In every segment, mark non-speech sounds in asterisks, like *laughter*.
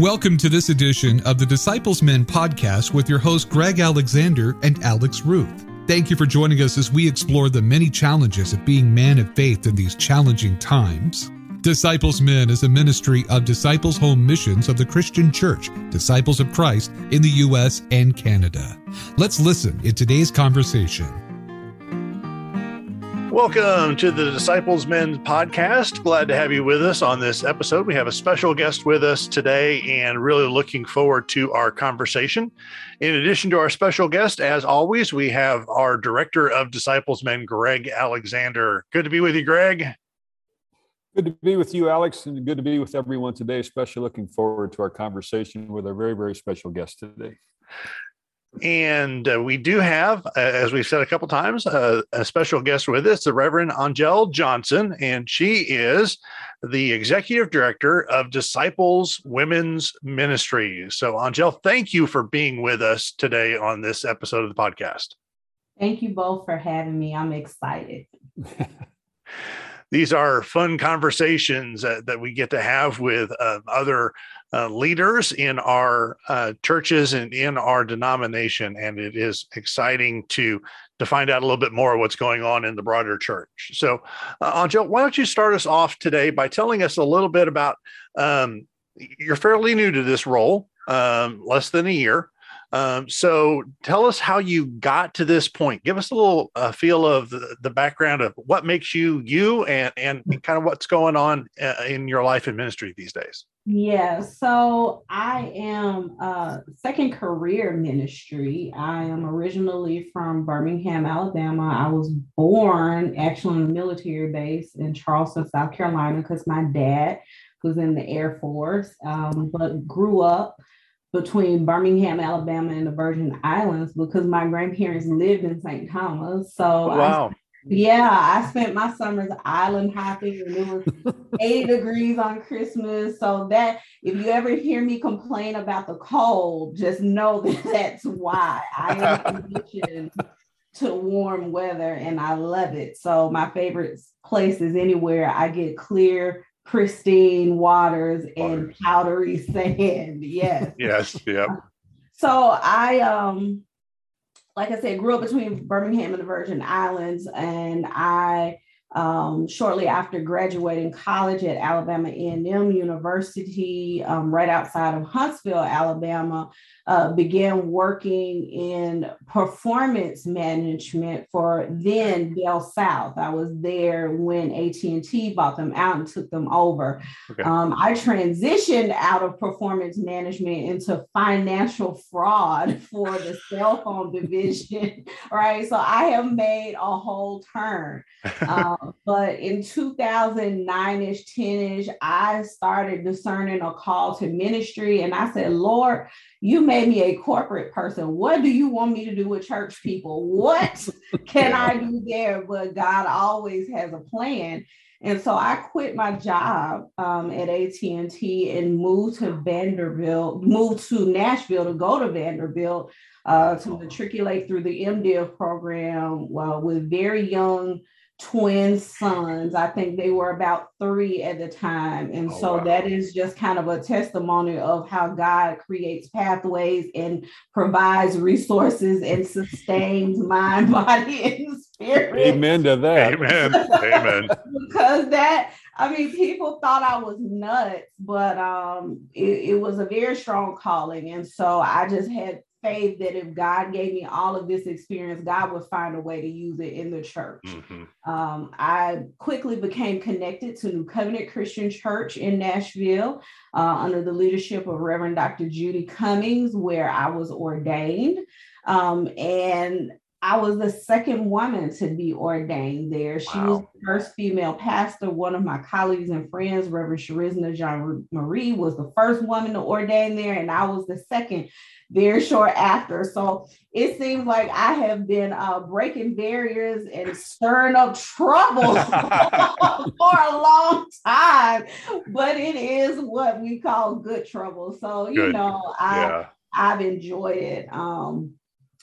Welcome to this edition of the Disciples Men podcast with your host, Greg Alexander and Alex Ruth. Thank you for joining us as we explore the many challenges of being man of faith in these challenging times. Disciples Men is a ministry of Disciples Home Missions of the Christian Church, Disciples of Christ in the U.S. and Canada. Let's listen in today's conversation. Welcome to the Disciples Men podcast. Glad to have you with us on this episode. We have a special guest with us today and really looking forward to our conversation. In addition to our special guest, as always, we have our director of Disciples Men, Greg Alexander. Good to be with you, Greg. Good to be with you, Alex, and good to be with everyone today. Especially looking forward to our conversation with our very, very special guest today. And uh, we do have, uh, as we've said a couple times, uh, a special guest with us, the Reverend Angel Johnson, and she is the executive director of Disciples Women's Ministry. So, Angel, thank you for being with us today on this episode of the podcast. Thank you both for having me. I'm excited. *laughs* These are fun conversations that we get to have with uh, other uh, leaders in our uh, churches and in our denomination, and it is exciting to to find out a little bit more what's going on in the broader church. So, uh, Angel, why don't you start us off today by telling us a little bit about? Um, you're fairly new to this role, um, less than a year. Um, so tell us how you got to this point. Give us a little uh, feel of the, the, background of what makes you you and, and kind of what's going on uh, in your life and ministry these days. Yeah, so I am uh, second career ministry. I am originally from Birmingham, Alabama. I was born actually on a military base in Charleston, South Carolina, because my dad was in the Air Force, um, but grew up between Birmingham, Alabama, and the Virgin Islands because my grandparents lived in St. Thomas. So oh, wow. Yeah, I spent my summers island hopping and it was *laughs* 80 degrees on Christmas. So that if you ever hear me complain about the cold, just know *laughs* that that's why I am *laughs* conditioned to warm weather and I love it. So my favorite place is anywhere I get clear, pristine waters and powdery sand. *laughs* Yes. yes. Yep. So I um like I said, grew up between Birmingham and the Virgin Islands, and I um, shortly after graduating college at Alabama A&M University, um, right outside of Huntsville, Alabama, uh, began working in performance management for then Bell South. I was there when AT&T bought them out and took them over. Okay. Um, I transitioned out of performance management into financial fraud *laughs* for the cell phone division, *laughs* right? So I have made a whole turn. *laughs* Um, but in 2009ish, 10ish, I started discerning a call to ministry, and I said, Lord, you made me a corporate person. What do you want me to do with church people? What *laughs* can I do there? But God always has a plan. And so I quit my job um, at AT&T and moved to Vanderbilt, moved to Nashville to go to Vanderbilt uh, to matriculate through the MDiv program uh, with very young twin sons. I think they were about three at the time. And oh, so wow. that is just kind of a testimony of how God creates pathways and provides resources and sustains *laughs* mind, body, and spirit. Amen to that. Amen. Amen. *laughs* because that, I mean, people thought I was nuts, but um, it, it was a very strong calling. And so I just had faith that if God gave me all of this experience, God would find a way to use it in the church. Mm-hmm. Um, I quickly became connected to New Covenant Christian Church in Nashville uh, under the leadership of Reverend Dr. Judy Cummings, where I was ordained. Um, and I was the second woman to be ordained there. She wow. was the first female pastor. One of my colleagues and friends, Reverend Sharizna Jean Marie, was the first woman to ordain there, and I was the second very short after. So it seems like I have been uh, breaking barriers and stirring up trouble *laughs* for a long time, but it is what we call good trouble. So you good. know, I yeah. I've enjoyed it. Um,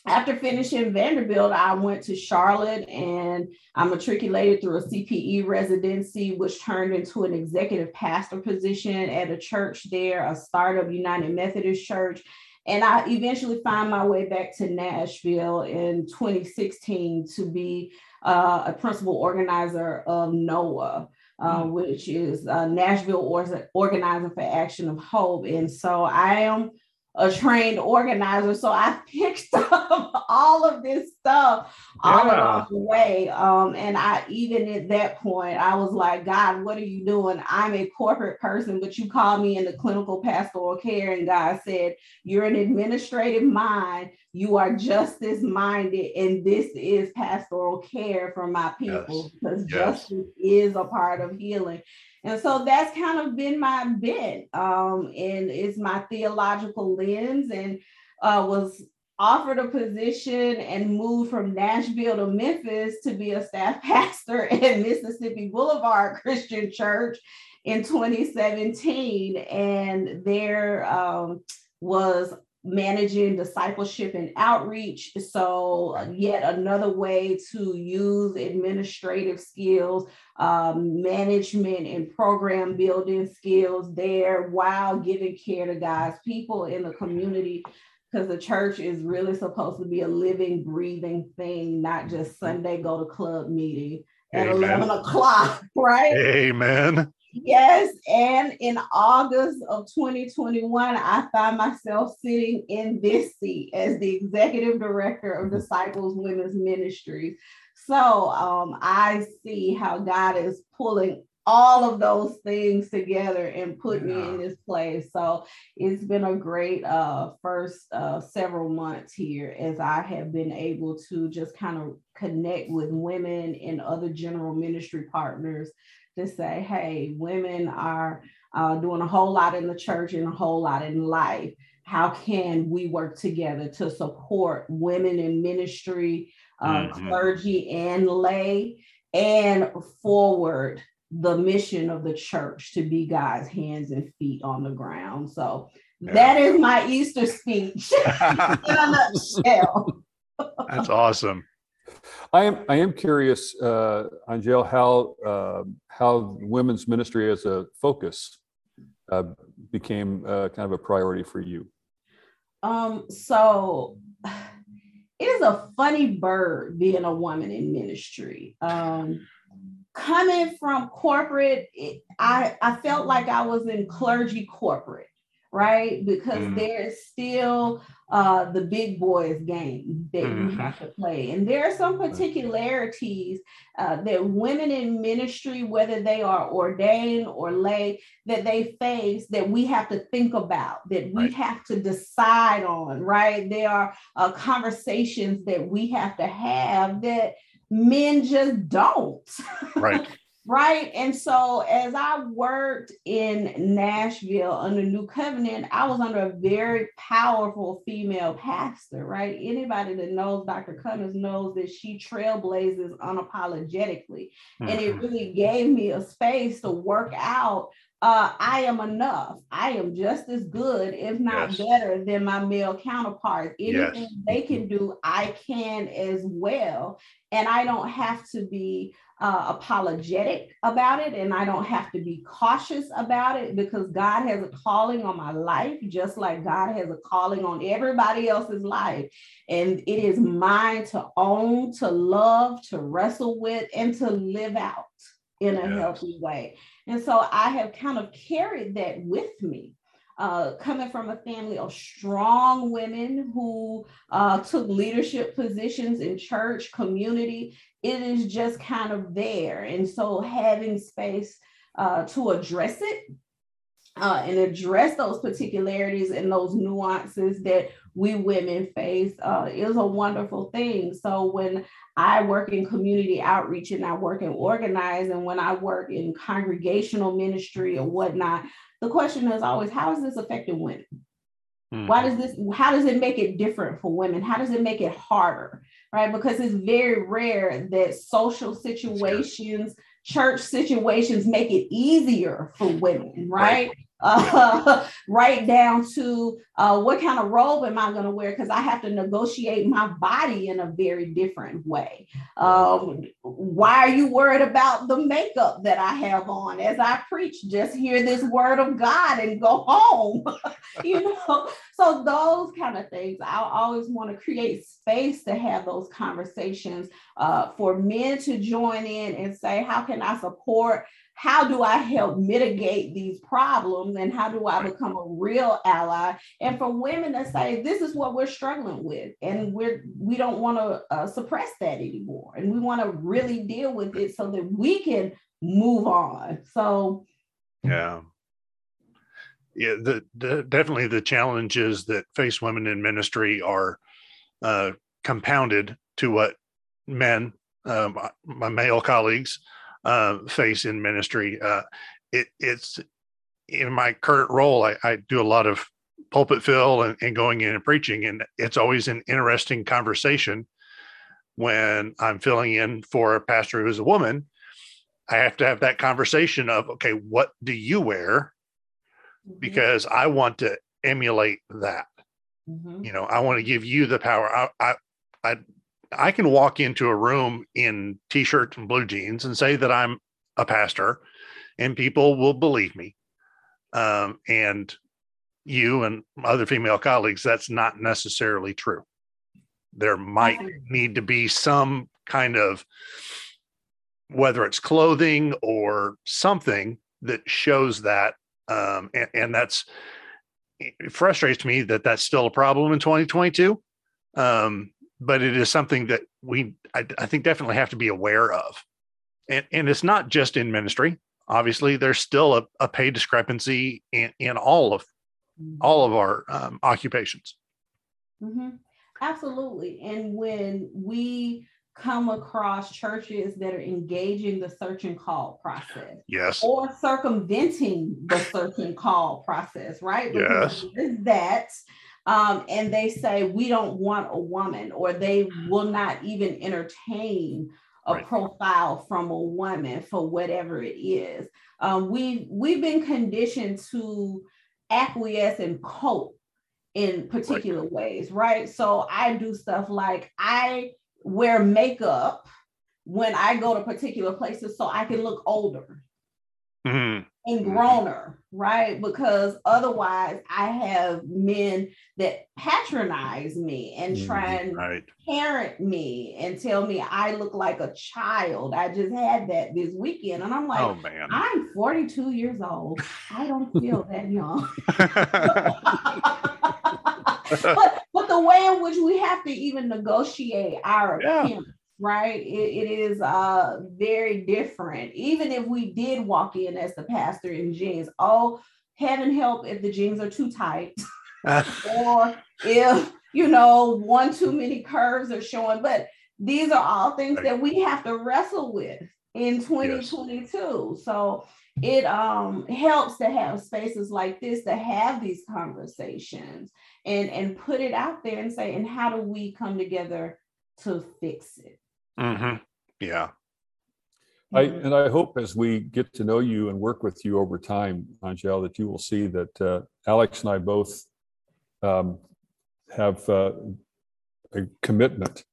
after finishing Vanderbilt, I went to Charlotte and I matriculated through a CPE residency, which turned into an executive pastor position at a church there, a startup United Methodist Church. And I eventually found my way back to Nashville in 2016 to be uh, a principal organizer of NOAH. Uh, mm. which is uh, Nashville Or- Organizer for Action of Hope. And so I am a trained organizer. So I *laughs* picked up all of this stuff all yeah. along the way. Um, and I even at that point, I was like, God, what are you doing? I'm a corporate person, but you called me into clinical pastoral care. And God said, You're an administrative mind. You are justice minded. And this is pastoral care for my people yes. because yes. justice is a part of healing. And so that's kind of been my bent. Um, and it's my theological lens and uh, was offered a position and moved from Nashville to Memphis to be a staff *laughs* pastor at Mississippi Boulevard Christian Church in 2017. And there um, was managing discipleship and outreach. So, yet another way to use administrative skills, um, management and program building skills there while giving care to God's people in the community. Because the church is really supposed to be a living, breathing thing, not just Sunday go to club meeting at Amen. 11 o'clock, *laughs* right? Amen. Yes, and in August of 2021, I find myself sitting in this seat as the executive director of Disciples Women's Ministries. So um, I see how God is pulling all of those things together and put yeah. me in this place. So it's been a great uh, first uh, several months here as I have been able to just kind of connect with women and other general ministry partners to say, hey, women are uh, doing a whole lot in the church and a whole lot in life. How can we work together to support women in ministry, uh, mm-hmm. clergy, and lay, and forward the mission of the church to be God's hands and feet on the ground? So yeah. that is my Easter speech *laughs* in a nutshell. That's awesome. I am I am curious, uh, Angel, how uh, how women's ministry as a focus uh, became uh, kind of a priority for you. Um, so *sighs* it is a funny bird being a woman in ministry. Um, coming from corporate, it, I I felt like I was in clergy corporate right? Because mm. there's still uh, the big boys game that mm-hmm. you have to play. And there are some particularities uh, that women in ministry, whether they are ordained or lay, that they face that we have to think about, that we right. have to decide on, right? There are uh, conversations that we have to have that men just don't. Right. *laughs* Right. And so as I worked in Nashville under New Covenant, I was under a very powerful female pastor, right? Anybody that knows Dr. Cummings knows that she trailblazes unapologetically. Mm-hmm. And it mm-hmm. really gave me a space to work out uh, I am enough. I am just as good, if not yes. better, than my male counterparts. Anything yes. they can do, I can as well. And I don't have to be uh, apologetic about it and I don't have to be cautious about it because God has a calling on my life, just like God has a calling on everybody else's life. And it is mine to own, to love, to wrestle with, and to live out in a yes. healthy way. And so I have kind of carried that with me. Uh, coming from a family of strong women who uh, took leadership positions in church, community, it is just kind of there. And so having space uh, to address it uh, and address those particularities and those nuances that we women face uh, is a wonderful thing. So when I work in community outreach and I work in organizing, when I work in congregational ministry or whatnot, the question is always, how is this affecting women? Mm-hmm. Why does this, how does it make it different for women? How does it make it harder? Right? Because it's very rare that social situations, church situations make it easier for women, right? right. Uh, *laughs* right down to uh, what kind of robe am I going to wear? Because I have to negotiate my body in a very different way. Um, why are you worried about the makeup that I have on as I preach? Just hear this word of God and go home. *laughs* you know, so those kind of things. I always want to create space to have those conversations uh, for men to join in and say, how can I support? How do I help mitigate these problems and how do I become a real ally? And for women to say, this is what we're struggling with, and we're we don't want to uh, suppress that anymore, and we want to really deal with it so that we can move on. So, yeah. Yeah, the, the definitely the challenges that face women in ministry are uh, compounded to what men, my, my male colleagues, uh, face in ministry. Uh, it, it's in my current role, I, I, do a lot of pulpit fill and, and going in and preaching, and it's always an interesting conversation when I'm filling in for a pastor who's a woman. I have to have that conversation of, okay, what do you wear? Mm-hmm. Because I want to emulate that. Mm-hmm. You know, I want to give you the power. I, I, I I can walk into a room in t-shirt and blue jeans and say that I'm a pastor and people will believe me. Um, and you and other female colleagues, that's not necessarily true. There might need to be some kind of whether it's clothing or something that shows that um, and, and, that's it frustrates me that that's still a problem in 2022 um, but it is something that we I, I, think definitely have to be aware of. And and it's not just in ministry. Obviously there's still a, a pay discrepancy in in all of all of our um, occupations. Mm-hmm. absolutely. And when we come across churches that are engaging the search and call process yes. or circumventing the search and call process right? Because yes. that um, and they say we don't want a woman or they will not even entertain a right. profile from a woman for whatever it is um, we we've been conditioned to acquiesce and cope in particular right. ways right so i do stuff like i wear makeup when i go to particular places so i can look older mm-hmm. And mm-hmm. growner, right? Because otherwise, I have men that patronize me and mm-hmm. try and right. parent me and tell me I look like a child. I just had that this weekend, and I'm like, oh, man. I'm 42 years old. I don't *laughs* feel that young. *laughs* *laughs* but but the way in which we have to even negotiate our yeah. appearance right? It, it is uh, very different. Even if we did walk in as the pastor in jeans, oh, heaven help if the jeans are too tight, *laughs* or if you know one too many curves are showing. But these are all things that we have to wrestle with in 2022. Yes. So it um helps to have spaces like this to have these conversations and and put it out there and say and how do we come together to fix it Mm-hmm. Yeah. I, and I hope as we get to know you and work with you over time, Angel, that you will see that uh, Alex and I both um, have uh, a commitment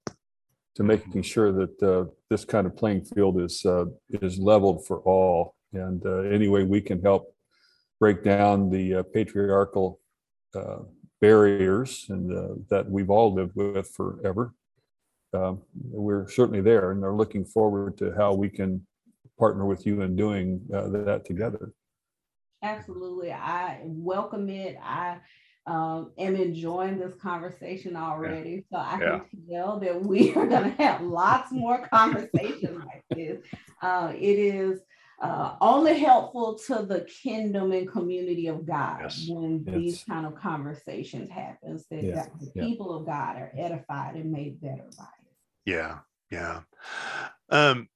to making sure that uh, this kind of playing field is uh, is leveled for all. And uh, any way we can help break down the uh, patriarchal barriers and that we've all lived with forever uh, we're certainly there and are looking forward to how we can partner with you in doing uh, that together. Absolutely. I welcome it. I um, am enjoying this conversation already. So I yeah. can tell that we *laughs* are going to have lots more conversations like this. Uh, it is uh, only helpful to the kingdom and community of God yes. when yes. these kind of conversations happen. That, yeah. the yeah. people of God are edified and made better by it. Yeah, yeah. Um,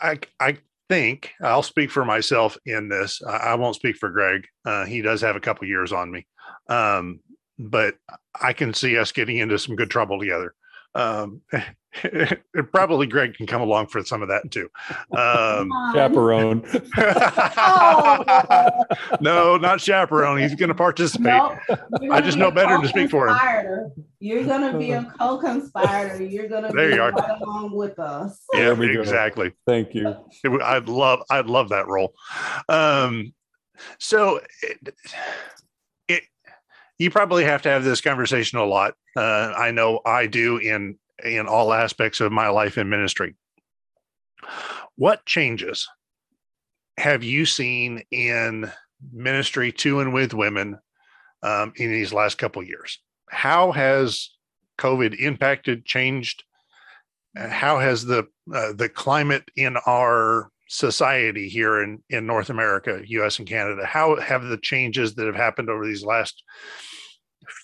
I I think I'll speak for myself in this. I, won't speak for Greg. Uh, he does have a couple years on me, um, but I can see us getting into some good trouble together Um, *laughs* probably Greg can come along for some of that too. Um, *laughs* *laughs* Chaperone. Oh. no, not chaperone. He's going to participate. Nope. I just know better to speak for him. You're gonna be a co-conspirator. You're gonna There be you are. right along with us. Yeah, There we go. exactly. Thank you. I'd love, I'd love that role. Um, so it, it, you probably have to have this conversation a lot. Uh, I know I do in in all aspects of my life in ministry. What changes have you seen in ministry to and with women um, in these last couple years? How has COVID impacted, changed? How has the uh, the climate in our society here in in North America, U.S. and Canada, how have the changes that have happened over these last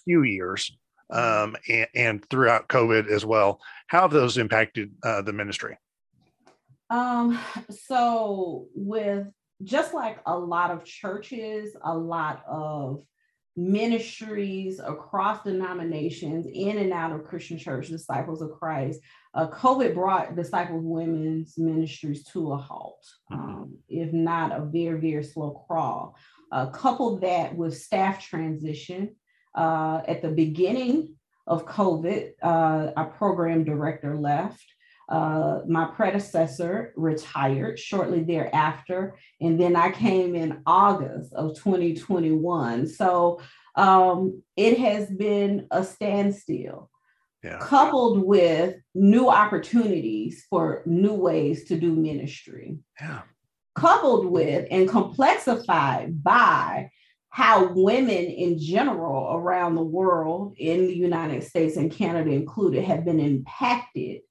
few years um, and, and throughout COVID as well? How have those impacted uh, the ministry? Um, so with just like a lot of churches, a lot of ministries across denominations in and out of Christian church, disciples of Christ, uh, COVID brought disciples women's ministries to a halt, um, if not a very, very slow crawl. Uh, couple that with staff transition uh, at the beginning of COVID, uh, our program director left. Uh, my predecessor retired shortly thereafter, and then I came in August of 2021. So um, it has been a standstill, Yeah. coupled with new opportunities for new ways to do ministry, Yeah. coupled with and complexified by how women in general around the world, in the United States and Canada included, have been impacted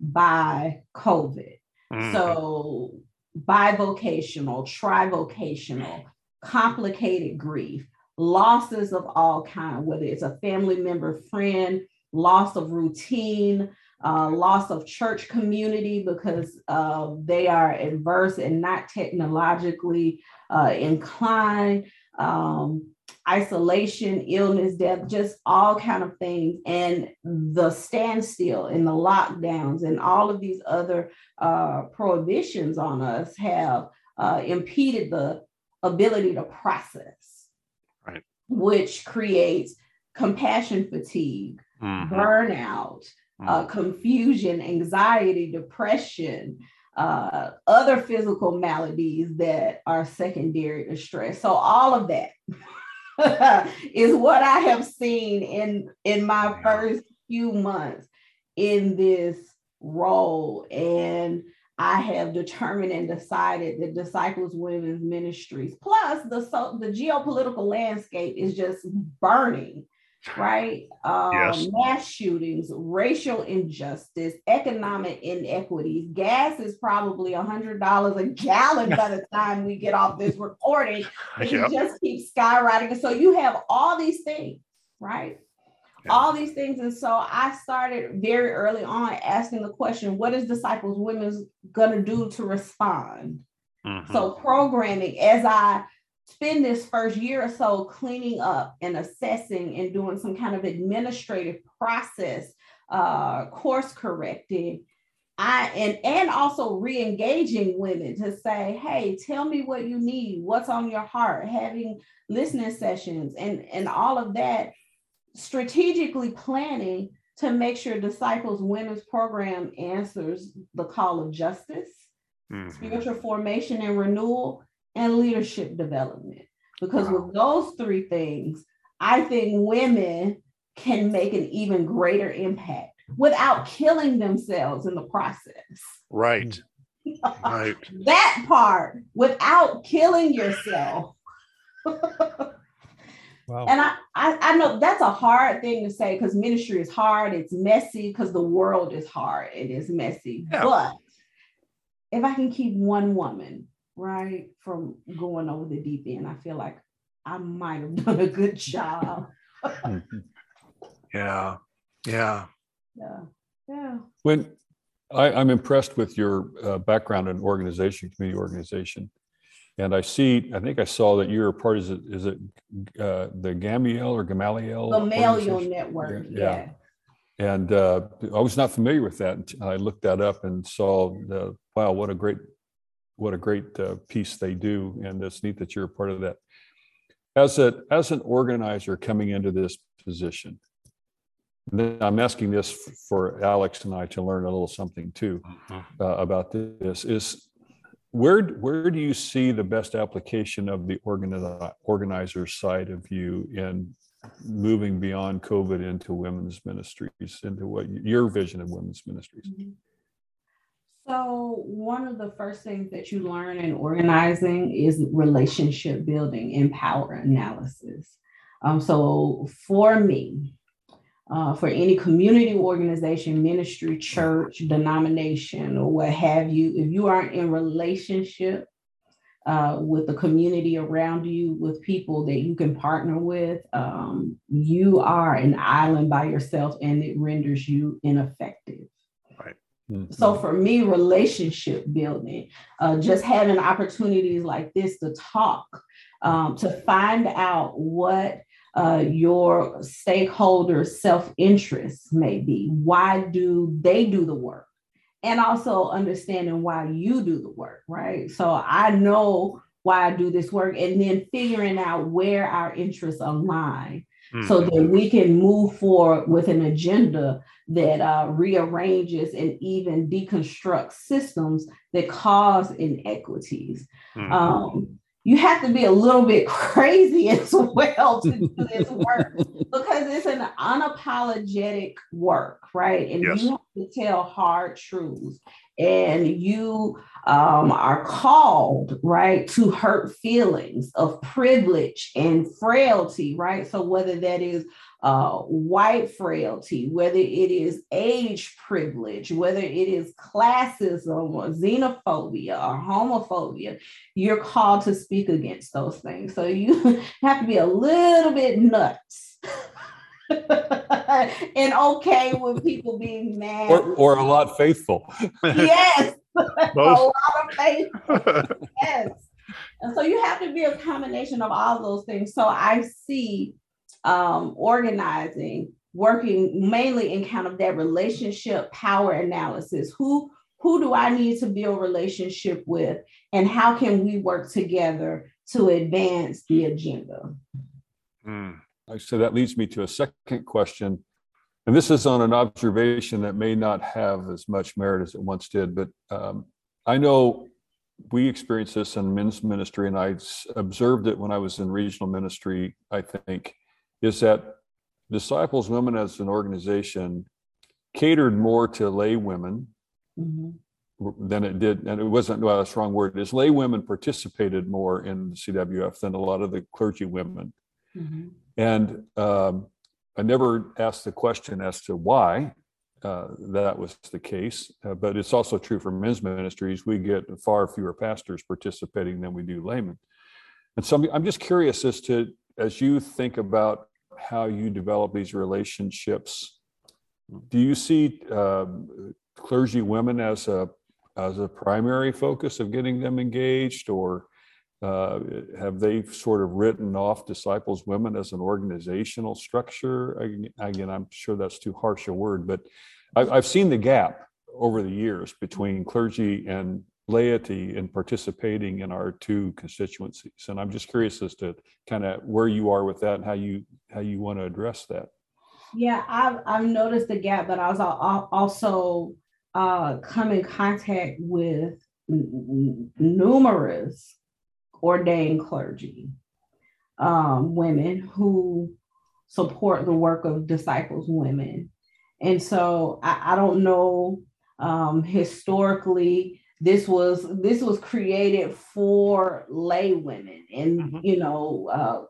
by COVID. Mhm. So, bivocational, trivocational, complicated grief, losses of all kind, whether it's a family member, friend, loss of routine, uh, loss of church community because uh, they are adverse and not technologically uh, inclined, um, isolation, illness, death, just all kind of things, and the standstill and the lockdowns and all of these other uh, prohibitions on us have uh, impeded the ability to process, Right. which creates compassion fatigue, Mhm. burnout, uh, Mhm. confusion, anxiety, depression, uh, other physical maladies that are secondary to stress. So all of that *laughs* is what I have seen in in my first few months in this role, and I have determined and decided that Disciples Women's Ministries, plus the so the geopolitical landscape is just burning right? Um, Yes. Mass shootings, racial injustice, economic inequities. Gas is probably a hundred dollars a gallon by the time we get off this recording. *laughs* It Yep. just keeps skyrocketing. So you have all these things, right? All these things. And so I started very early on asking the question, what is Disciples Women's gonna do to respond? Mhm. So programming, as I spend this first year or so cleaning up and assessing and doing some kind of administrative process, uh, course correcting, I and and also re-engaging women to say, hey, tell me what you need, what's on your heart, having listening sessions and and all of that, strategically planning to make sure Disciples Women's Program answers the call of justice Mhm. spiritual formation and renewal, and leadership development. Because Wow. with those three things, I think women can make an even greater impact without killing themselves in the process. Right. *laughs* Right. that part, without killing yourself. Wow. And I, I, I know that's a hard thing to say because ministry is hard, it's messy, because the world is hard, it is messy. Yeah. But if I can keep one woman, right, from going over the deep end, I feel like I might have *laughs* done a good job. *laughs* Yeah. Yeah. Yeah. Yeah. When I, I'm impressed with your uh, background in organization, community organization. And I see, I think I saw that you're a part, is it, is it uh, the Gamaliel or Gamaliel? Gamaliel? Network. Yeah, Yeah. yeah. and uh, I was not familiar with that. I looked that up and saw, the, wow, what a great, what a great uh, piece they do, and it's neat that you're a part of that. As a as an organizer coming into this position, I'm asking this for Alex and I to learn a little something too mm-hmm. uh, about this. Is where where do you see the best application of the organi- organizer side of you in moving beyond COVID into women's ministries, into what your vision of women's ministries? Mm-hmm. So, one of the first things that you learn in organizing is relationship building and power analysis. Um, so, for me, uh, for any community organization, ministry, church, denomination, or what have you, if you aren't in relationship uh, with the community around you, with people that you can partner with, um, you are an island by yourself and it renders you ineffective. Mm-hmm. So for me, relationship building, uh, just having opportunities like this to talk, um, to find out what uh, your stakeholders' self interest may be. Why do they do the work? And also understanding why you do the work, right? So I know why I do this work, and then figuring out where our interests align mm-hmm. so that we can move forward with an agenda that uh, rearranges and even deconstructs systems that cause inequities. Mm-hmm. Um, you have to be a little bit *laughs* crazy as well to do this work because it's an unapologetic work, right? And yes. you have to tell hard truths. And you um, are called, right, to hurt feelings of privilege and frailty, right? So, whether that is uh, white frailty, whether it is age privilege, whether it is classism or xenophobia or homophobia, you're called to speak against those things. So you *laughs* have to be a little bit nuts. *laughs* and okay with people being mad. Or, or a lot faithful. yes. *laughs* *laughs* a lot of faith. yes. And so you have to be a combination of all those things. So I see um, organizing, working mainly in kind of that relationship power analysis. Who who do I need to build relationship with, and how can we work together to advance the agenda? Mm. So that leads me to a second question. And this is on an observation that may not have as much merit as it once did, but um, I know we experienced this in men's ministry, and I observed it when I was in regional ministry, I think, is that Disciples Women as an organization catered more to lay women mm-hmm. than it did, and it wasn't well, a strong word, is lay women participated more in the CWF than a lot of the clergy women. Mm-hmm. And um, I never asked the question as to why uh, that was the case, uh, but it's also true for men's ministries. We get far fewer pastors participating than we do laymen. And so I'm, just curious as to as you think about how you develop these relationships, do you see um, clergy women as a as a primary focus of getting them engaged, or uh, have they sort of written off disciples women as an organizational structure? Again, I'm sure that's too harsh a word, but I've seen the gap over the years between clergy and laity in participating in our two constituencies. And I'm just curious as to kind of where you are with that and how you how you want to address that. Yeah, I've I've noticed the gap, but I was also uh, come in contact with numerous ordained clergy um, women who support the work of disciples women. And so I, I don't know um, historically this was this was created for lay women and mm-hmm. you know uh,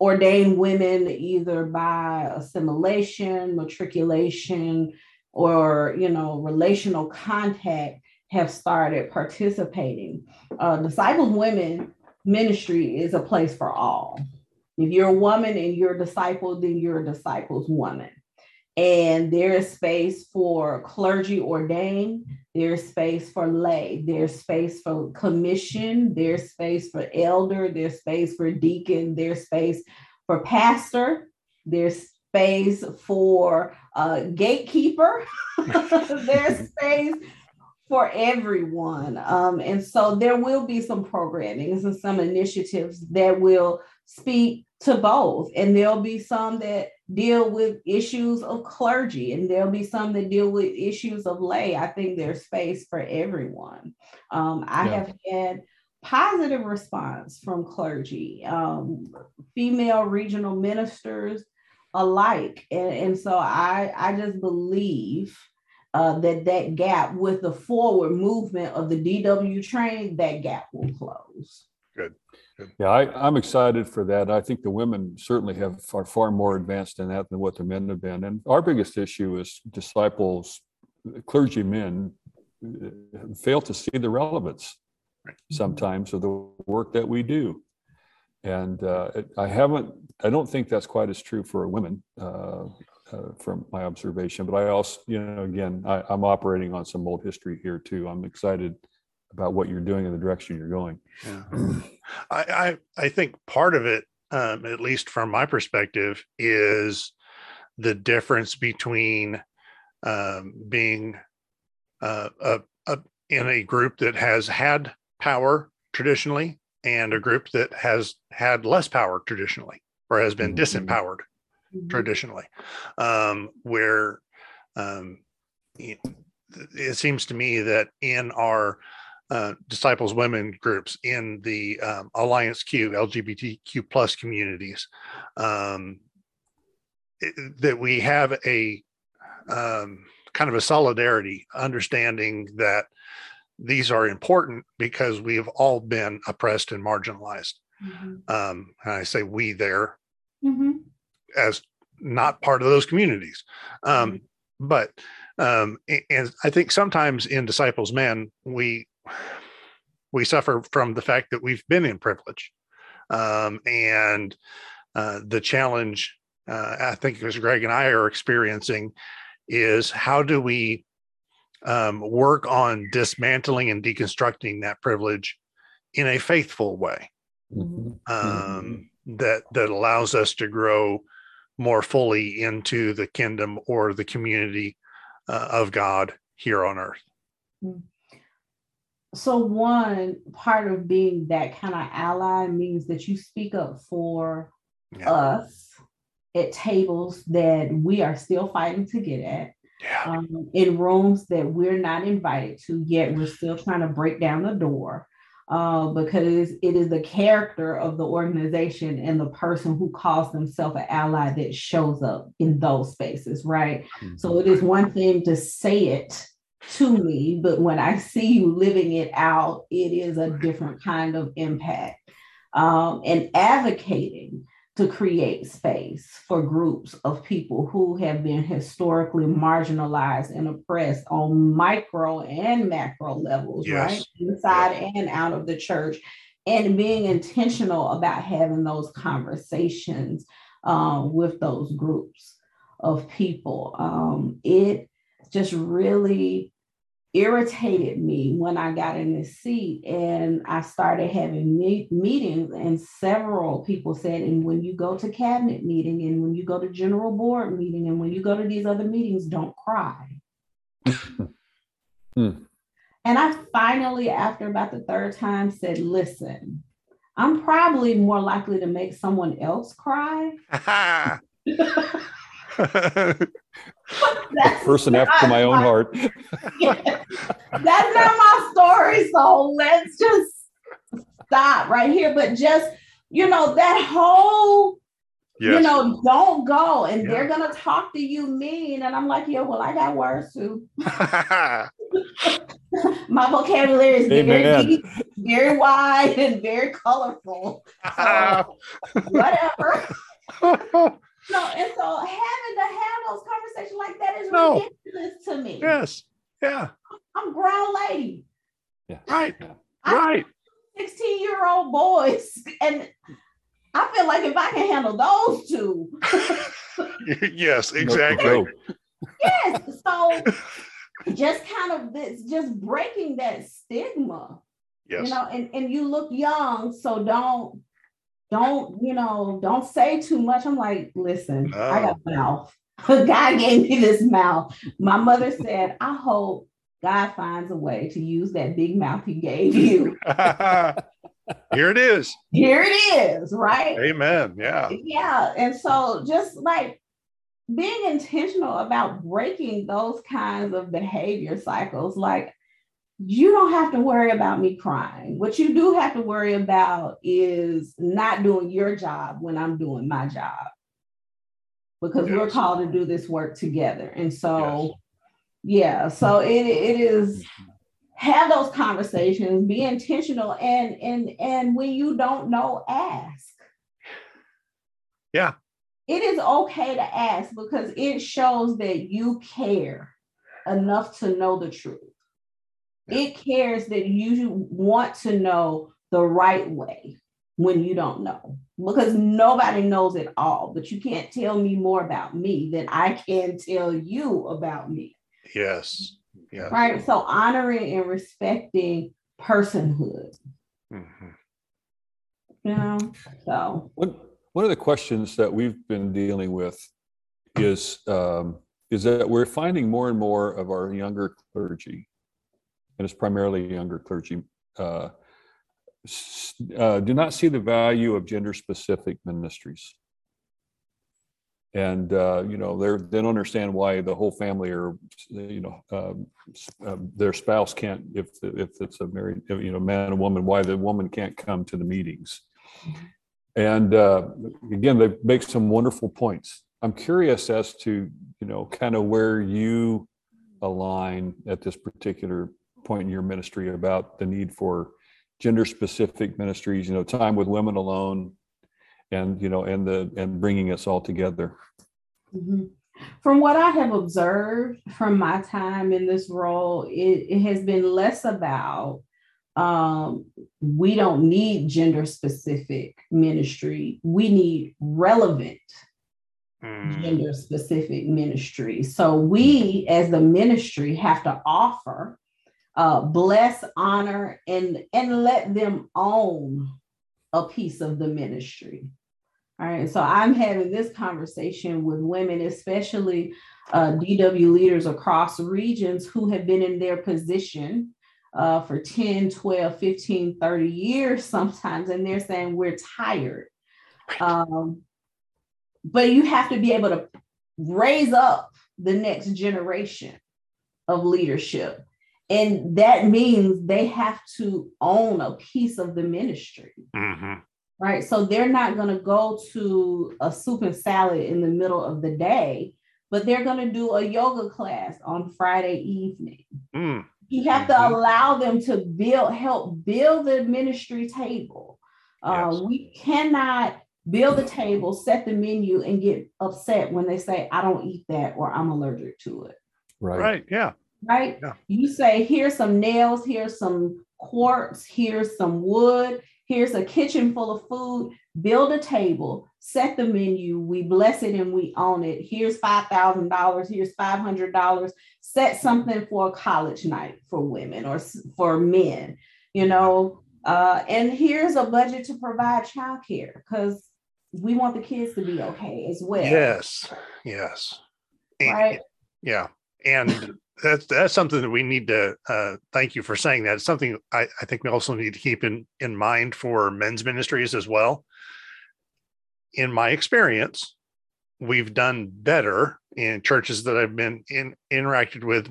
ordained women either by assimilation matriculation or you know relational contact have started participating uh, disciples women ministry is a place for all. If you're a woman and you're a disciple then you're a disciples woman. And there is space for clergy ordained. There's space for lay. There's space for commission. There's space for elder. There's space for deacon. There's space for pastor. There's space for a gatekeeper. *laughs* there's space for everyone. Um, and so there will be some programming and some initiatives that will speak to both. And there'll be some that deal with issues of clergy, and there'll be some that deal with issues of lay. I think there's space for everyone. Um, I yeah. have had positive response from clergy, um, female regional ministers alike. And, and so I, I just believe uh, that that gap with the forward movement of the DW train, that gap will close. Good. Good. Yeah, I, am excited for that. I think the women certainly have are far more advanced in that than what the men have been. And our biggest issue is disciples, clergymen uh, fail to see the relevance right. sometimes of the work that we do. And uh, I haven't, I don't think that's quite as true for women. Uh, uh, from my observation. But I also, you know, again, I, I'm operating on some old history here too. I'm excited about what you're doing and the direction you're going. Yeah. I, I, I think part of it, um, at least from my perspective, is the difference between um, being uh, a, a, in a group that has had power traditionally and a group that has had less power traditionally or has been mm-hmm. disempowered mm-hmm. traditionally, um, where um, it seems to me that in our uh, disciples women groups in the um, alliance q lgbtq plus communities um, it, that we have a um, kind of a solidarity understanding that these are important because we have all been oppressed and marginalized mm-hmm. um, and i say we there mm-hmm as not part of those communities. Um, mm-hmm. But um, and I think sometimes in disciples men we we suffer from the fact that we've been in privilege, um, and uh, the challenge uh, I think as Greg and I are experiencing is how do we um, work on dismantling and deconstructing that privilege in a faithful way mm-hmm. Um, mm-hmm. that that allows us to grow more fully into the kingdom or the community uh, of God here on earth. Hmm. So, one part of being that kind of ally means that you speak up for yeah. us at tables that we are still fighting to get at. Yeah. Um, in rooms that we're not invited to yet, we're still trying to break down the door uh, because it is the character of the organization and the person who calls themselves an ally that shows up in those spaces, right? Mm-hmm. So it is one thing to say it to me, but when I see you living it out, it is a different kind of impact. Um, and advocating to create space for groups of people who have been historically marginalized and oppressed on micro and macro levels, yes. right? Inside and out of the church, and being intentional about having those conversations um, with those groups of people. Um, it just really irritated me when I got in this seat and I started having me- meetings and several people said and when you go to cabinet meeting and when you go to general board meeting and when you go to these other meetings don't cry. *laughs* hmm. And I finally after about the third time said listen I'm probably more likely to make someone else cry. *laughs* *laughs* person after my own heart. yeah. *laughs* That's not my story. So let's just stop right here. But just, you know, that whole, yes. you know, don't go. And yeah. they're going to talk to you mean. And I'm like, yeah, well, I got words too. *laughs* my vocabulary is very deep, very wide, and very colorful. So, *laughs* whatever. No, and so having to have those conversations like that is no. ridiculous to me. Yes. Yeah. I'm grown lady. Yeah. Right. I'm right. 16 year old boys. And I feel like if I can handle those two. *laughs* yes, exactly. yes. So *laughs* just kind of this, just breaking that stigma. Yes. You know, and, and you look young, so don't don't, you know, don't say too much. I'm like, listen, oh. I got a mouth. *laughs* God gave me this mouth. My mother said, I hope God finds a way to use that big mouth he gave you. *laughs* Here it is. Here it is, right? Amen. Yeah. Yeah. And so just like being intentional about breaking those kinds of behavior cycles, like you don't have to worry about me crying. What you do have to worry about is not doing your job when I'm doing my job because yes. we're called to do this work together. And so, yes. yeah, so it, it is have those conversations, be intentional, and and and when you don't know, ask. Yeah. It is okay to ask because it shows that you care enough to know the truth. It cares that you want to know the right way when you don't know because nobody knows it all, but you can't tell me more about me than I can tell you about me. Yes. Yeah. Right. So honoring and respecting personhood. Mm-hmm. You know, so one one of the questions that we've been dealing with is um, is that we're finding more and more of our younger clergy, and it's primarily younger clergy, uh, uh, do not see the value of gender specific ministries. And uh, you know they they don't understand why the whole family or you know um, uh, their spouse can't if if it's a married you know man and woman why the woman can't come to the meetings. And uh, again they make some wonderful points. I'm curious as to you know kind of where you align at this particular point in your ministry about the need for gender specific ministries you know time with women alone and you know and the and bringing us all together mm-hmm. from what i have observed from my time in this role it, it has been less about um, we don't need gender specific ministry we need relevant mm. gender specific ministry so we as the ministry have to offer uh, bless honor and and let them own a piece of the ministry all right, so I'm having this conversation with women, especially uh, DW leaders across regions who have been in their position uh, for 10, 12, 15, 30 years sometimes, and they're saying we're tired. Um, but you have to be able to raise up the next generation of leadership. And that means they have to own a piece of the ministry. Mm-hmm right? So they're not going to go to a soup and salad in the middle of the day, but they're going to do a yoga class on Friday evening. Mm. You have to mm-hmm. allow them to build, help build the ministry table. Uh, yes. We cannot build the table, set the menu, and get upset when they say, I don't eat that or I'm allergic to it. Right. Right. Yeah. Right. Yeah. You say, here's some nails, here's some quartz, here's some wood, Here's a kitchen full of food. Build a table, set the menu. We bless it and we own it. Here's $5,000. Here's $500. Set something for a college night for women or for men, you know. Uh, and here's a budget to provide childcare because we want the kids to be okay as well. Yes. Yes. right. Yeah. And that's that's something that we need to uh, thank you for saying that. It's something I, I think we also need to keep in in mind for men's ministries as well. In my experience, we've done better in churches that I've been in interacted with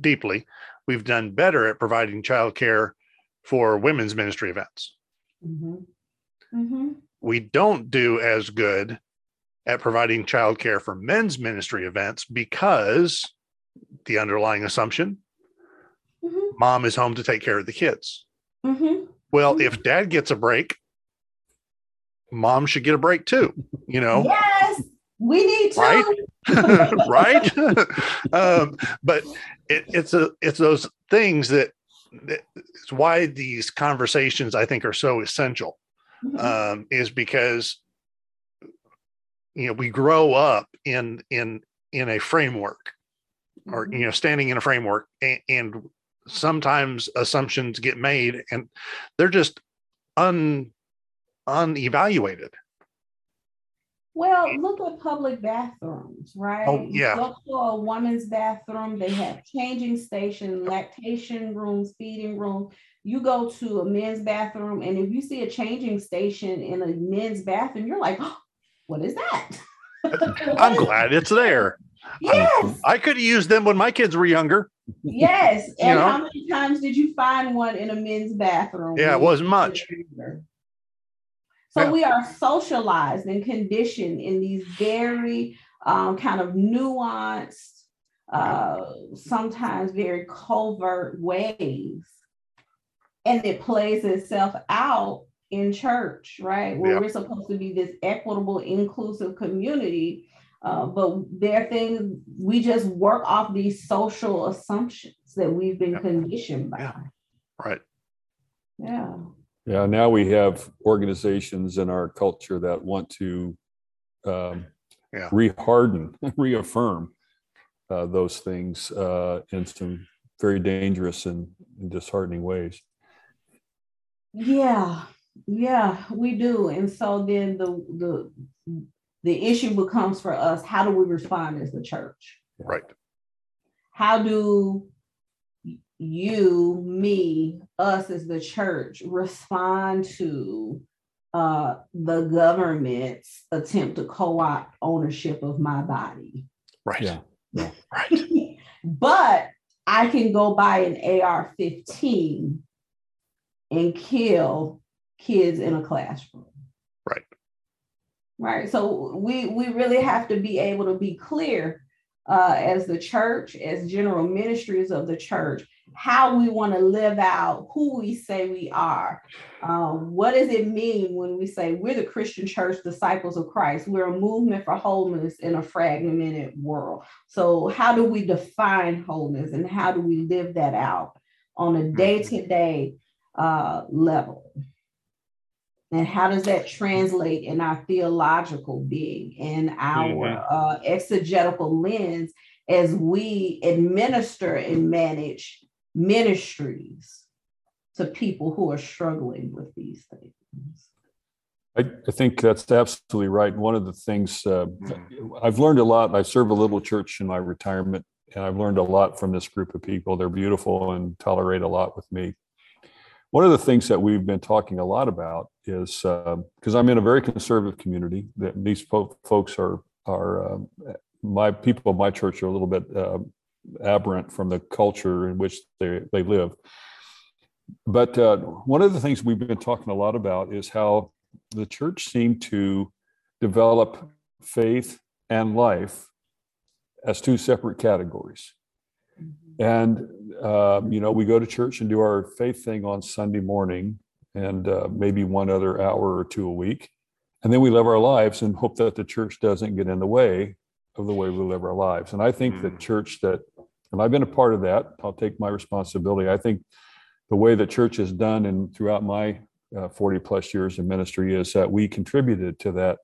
deeply. We've done better at providing childcare for women's ministry events. Mm-hmm. Mm-hmm. We don't do as good at providing childcare for men's ministry events because the underlying assumption mm-hmm. mom is home to take care of the kids. Mm-hmm. Well, mm-hmm. if dad gets a break, mom should get a break too, you know? Yes, we need to. Right? *laughs* right? *laughs* um, but it, it's a it's those things that it's why these conversations I think are so essential. Mm-hmm. Um, is because you know we grow up in in in a framework or mm-hmm. you know standing in a framework and, and sometimes assumptions get made and they're just un unevaluated. Well, look at public bathrooms, right? Oh, yeah. Go to a woman's bathroom, they have changing station, lactation rooms, feeding room. You go to a men's bathroom, and if you see a changing station in a men's bathroom, you're like, oh, what is that? *laughs* I'm glad it's there. Yes, I could have used them when my kids were younger. yes. *laughs* You And know? how many times did you find one in a men's bathroom? Yeah, it wasn't much. So Yeah. we are socialized and conditioned in these very um, kind of nuanced, uh, sometimes very covert ways. And it plays itself out in church, right? Where Yeah. we're supposed to be this equitable, inclusive community. Uh, but there are things we just work off these social assumptions that we've been Yeah. conditioned by. Yeah. Right. Yeah. Yeah, now we have organizations in our culture that want to um, Yeah. reharden, *laughs* reaffirm uh, those things uh, in some very dangerous and disheartening ways. Yeah, yeah, we do. And so then the the the issue becomes for us, how do we respond as the church? Right. How do you, me, us as the church respond to uh the government's attempt to co-opt ownership of my body? Right. Yeah. *laughs* Right. but I can go buy an AR 15 and kill kids in a classroom. Right. So we we really have to be able to be clear uh, as the church, as general ministries of the church, how we want to live out who we say we are. Um, what does it mean when we say we're the Christian church, disciples of Christ? We're a movement for wholeness in a fragmented world. So, how do we define wholeness and how do we live that out on a day to day level? And how does that translate in our theological being, in our Mhm. uh, exegetical lens as we administer and manage ministries to people who are struggling with these things? I, I think that's absolutely right. One of the things uh, I've learned a lot. I serve a little church in my retirement, and I've learned a lot from this group of people. They're beautiful and tolerate a lot with me. One of the things that we've been talking a lot about is because I'm in a very conservative community. That these fo- folks are are um, my people my church are a little bit uh, aberrant from the culture in which they they live. But uh, one of the things we've been talking a lot about is how the church seemed to develop faith and life as two separate categories. And, um, you know, we go to church and do our faith thing on Sunday morning and uh, maybe one other hour or two a week. And then we live our lives and hope that the church doesn't get in the way of the way we live our lives. And I think the Mm. church that, and I've been a part of that, I'll take my responsibility. I think the way the church has done and throughout my uh, 40 plus years in ministry is that we contributed to that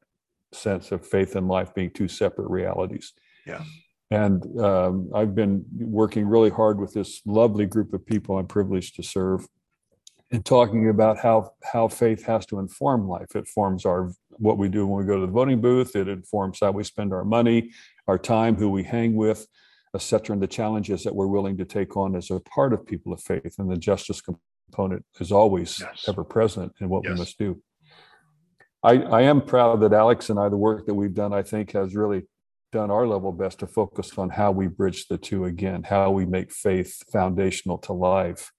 sense of faith and life being two separate realities. Yeah. And um, I've been working really hard with this lovely group of people I'm privileged to serve and talking about how how faith has to inform life. It forms our what we do when we go to the voting booth. It informs how we spend our money, our time, who we hang with, etc., and the challenges that we're willing to take on as a part of people of faith. And the justice component is always Yes. ever present in what Yes. we must do. I, I am proud that Alex and I, the work that we've done, I think has really done our level best to focus on how we bridge the two again, how we make faith foundational to life.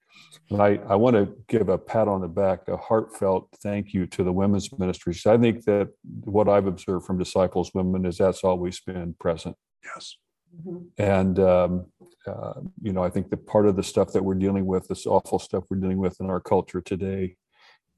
And I, I want to give a pat on the back, a heartfelt thank you to the women's ministries. I think that what I've observed from Disciples Women is that's always been present. Yes. Mhm. And, um, uh, you know, I think that part of the stuff that we're dealing with, this awful stuff we're dealing with in our culture today,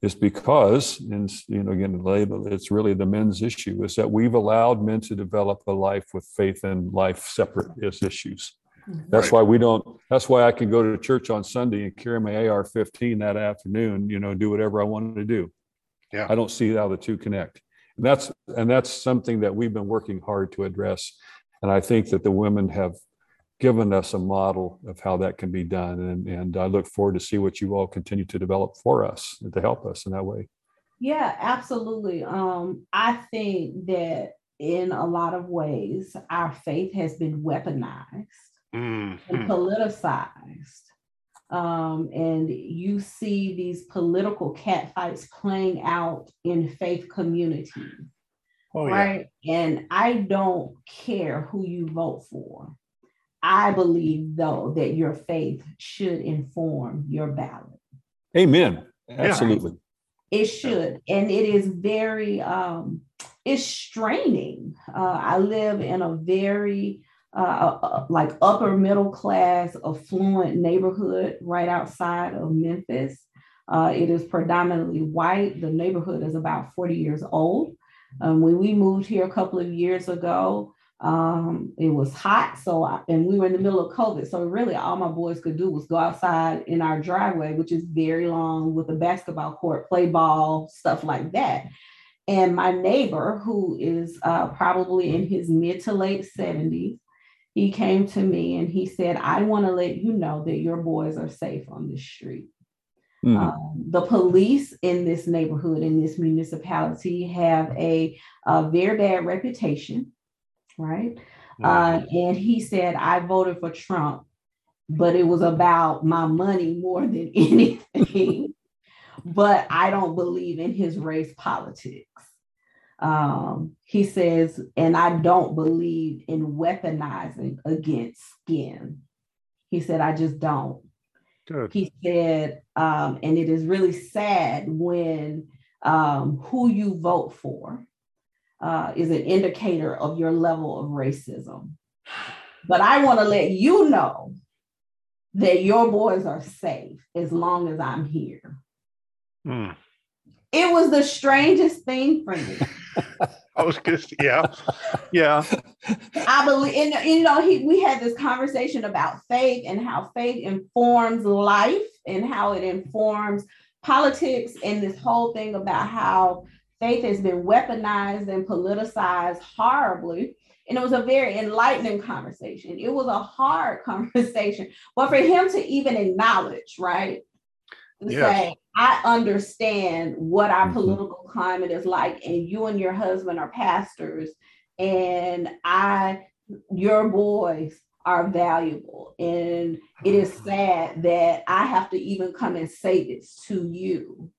is because, and you know, again, label it's really the men's issue, is that we've allowed men to develop a life with faith and life separate as issues. Mm-hmm. That's Right. why we don't. That's why I can go to church on Sunday and carry my AR-15 that afternoon. You know, do whatever I wanted to do. Yeah. I don't see how the two connect. And that's and that's something that we've been working hard to address. And I think that the women have given us a model of how that can be done. And and I look forward to see what you all continue to develop for us to help us in that way. Yeah, absolutely. Um, I think that in a lot of ways, our faith has been weaponized mm-hmm. and politicized. Um, and you see these political catfights playing out in faith communities. Oh, right. Yeah. And I don't care who you vote for. I believe, though, that your faith should inform your ballot. Amen. Absolutely. It should. And it is very, um, it's straining. Uh, I live in a very, uh, uh, uh, like upper middle class, affluent neighborhood right outside of Memphis. Uh, it is predominantly white. The neighborhood is about 40 years old. Um, when we moved here a couple of years ago, um, it was hot, so I, and we were in the middle of COVID. So really, all my boys could do was go outside in our driveway, which is very long, with a basketball court, play ball, stuff like that. And my neighbor, who is uh, probably in his mid to late 70s, he came to me and he said, "I want to let you know that your boys are safe on the street." Mm. Um, the police in this neighborhood, in this municipality, have a, a very bad reputation right? Uh, and he said, I voted for Trump, but it was about my money more than *laughs* anything. but I don't believe in his race politics. Um, he says, and I don't believe in weaponizing against skin. He said, I just don't. Good. He said, um, and it is really sad when um, who you vote for uh, is an indicator of your level of racism. But I want to let you know that your boys are safe as long as I'm here. Mm. It was the strangest thing for me. *laughs* I was just, yeah, yeah. I believe, and you know, he, we had this conversation about faith and how faith informs life and how it informs politics, and this whole thing about how faith has been weaponized and politicized horribly. And it was a very enlightening conversation. It was a hard *laughs* conversation, but for him to even acknowledge, right? To yes. say, I understand what our mm-hmm. political climate is like, and you and your husband are pastors, and I, your boys are valuable. And it is sad that I have to even come and say this to you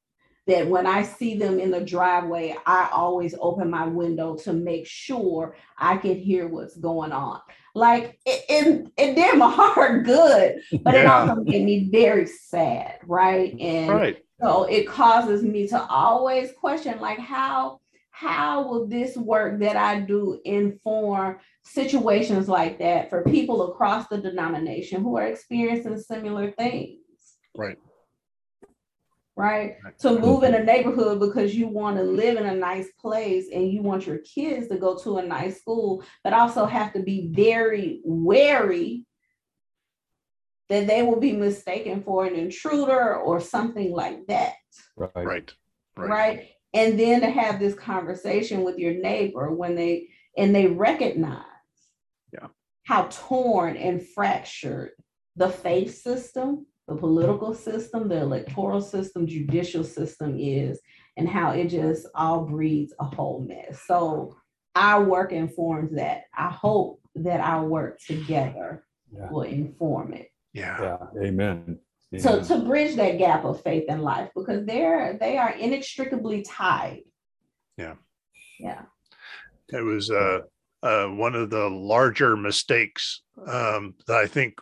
that when I see them in the driveway, I always open my window to make sure I can hear what's going on. Like it, it, it did my heart good, but yeah. it also made me very sad, right? And right. so it causes me to always question, like, how how will this work that I do inform situations like that for people across the denomination who are experiencing similar things? Right right? To move in a neighborhood because you want to live in a nice place and you want your kids to go to a nice school, but also have to be very wary that they will be mistaken for an intruder or something like that. Right. Right. Right. right? And then to have this conversation with your neighbor when they and they recognize yeah. how torn and fractured the faith system the political system, the electoral system, judicial system is, and how it just all breeds a whole mess. So our work informs that. I hope that our work together yeah. will inform it. Yeah. yeah. Amen. So to bridge that gap of faith and life, because they're they are inextricably tied. Yeah. Yeah. That was uh, uh, one of the larger mistakes um, that I think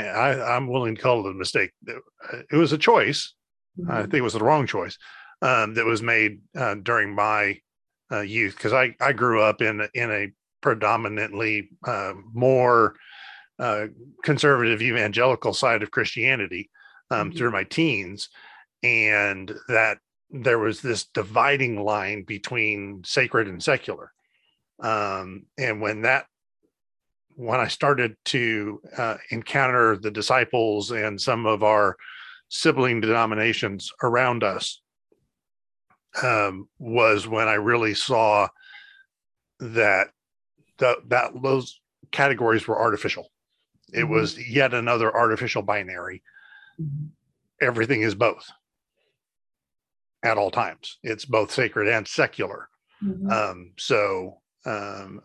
I, am willing to call it a mistake. It was a choice. Mm-hmm. I think it was the wrong choice um, that was made uh, during my uh, youth because I, I grew up in in a predominantly uh, more uh, conservative evangelical side of Christianity um, mm-hmm. through my teens, and that there was this dividing line between sacred and secular. Um, and when that when I started to uh, encounter the disciples and some of our sibling denominations around us, um, was when I really saw that the, that those categories were artificial. It mm-hmm. was yet another artificial binary. Mm-hmm. Everything is both. at all times. It's both sacred and secular. Mhm. Um, so um,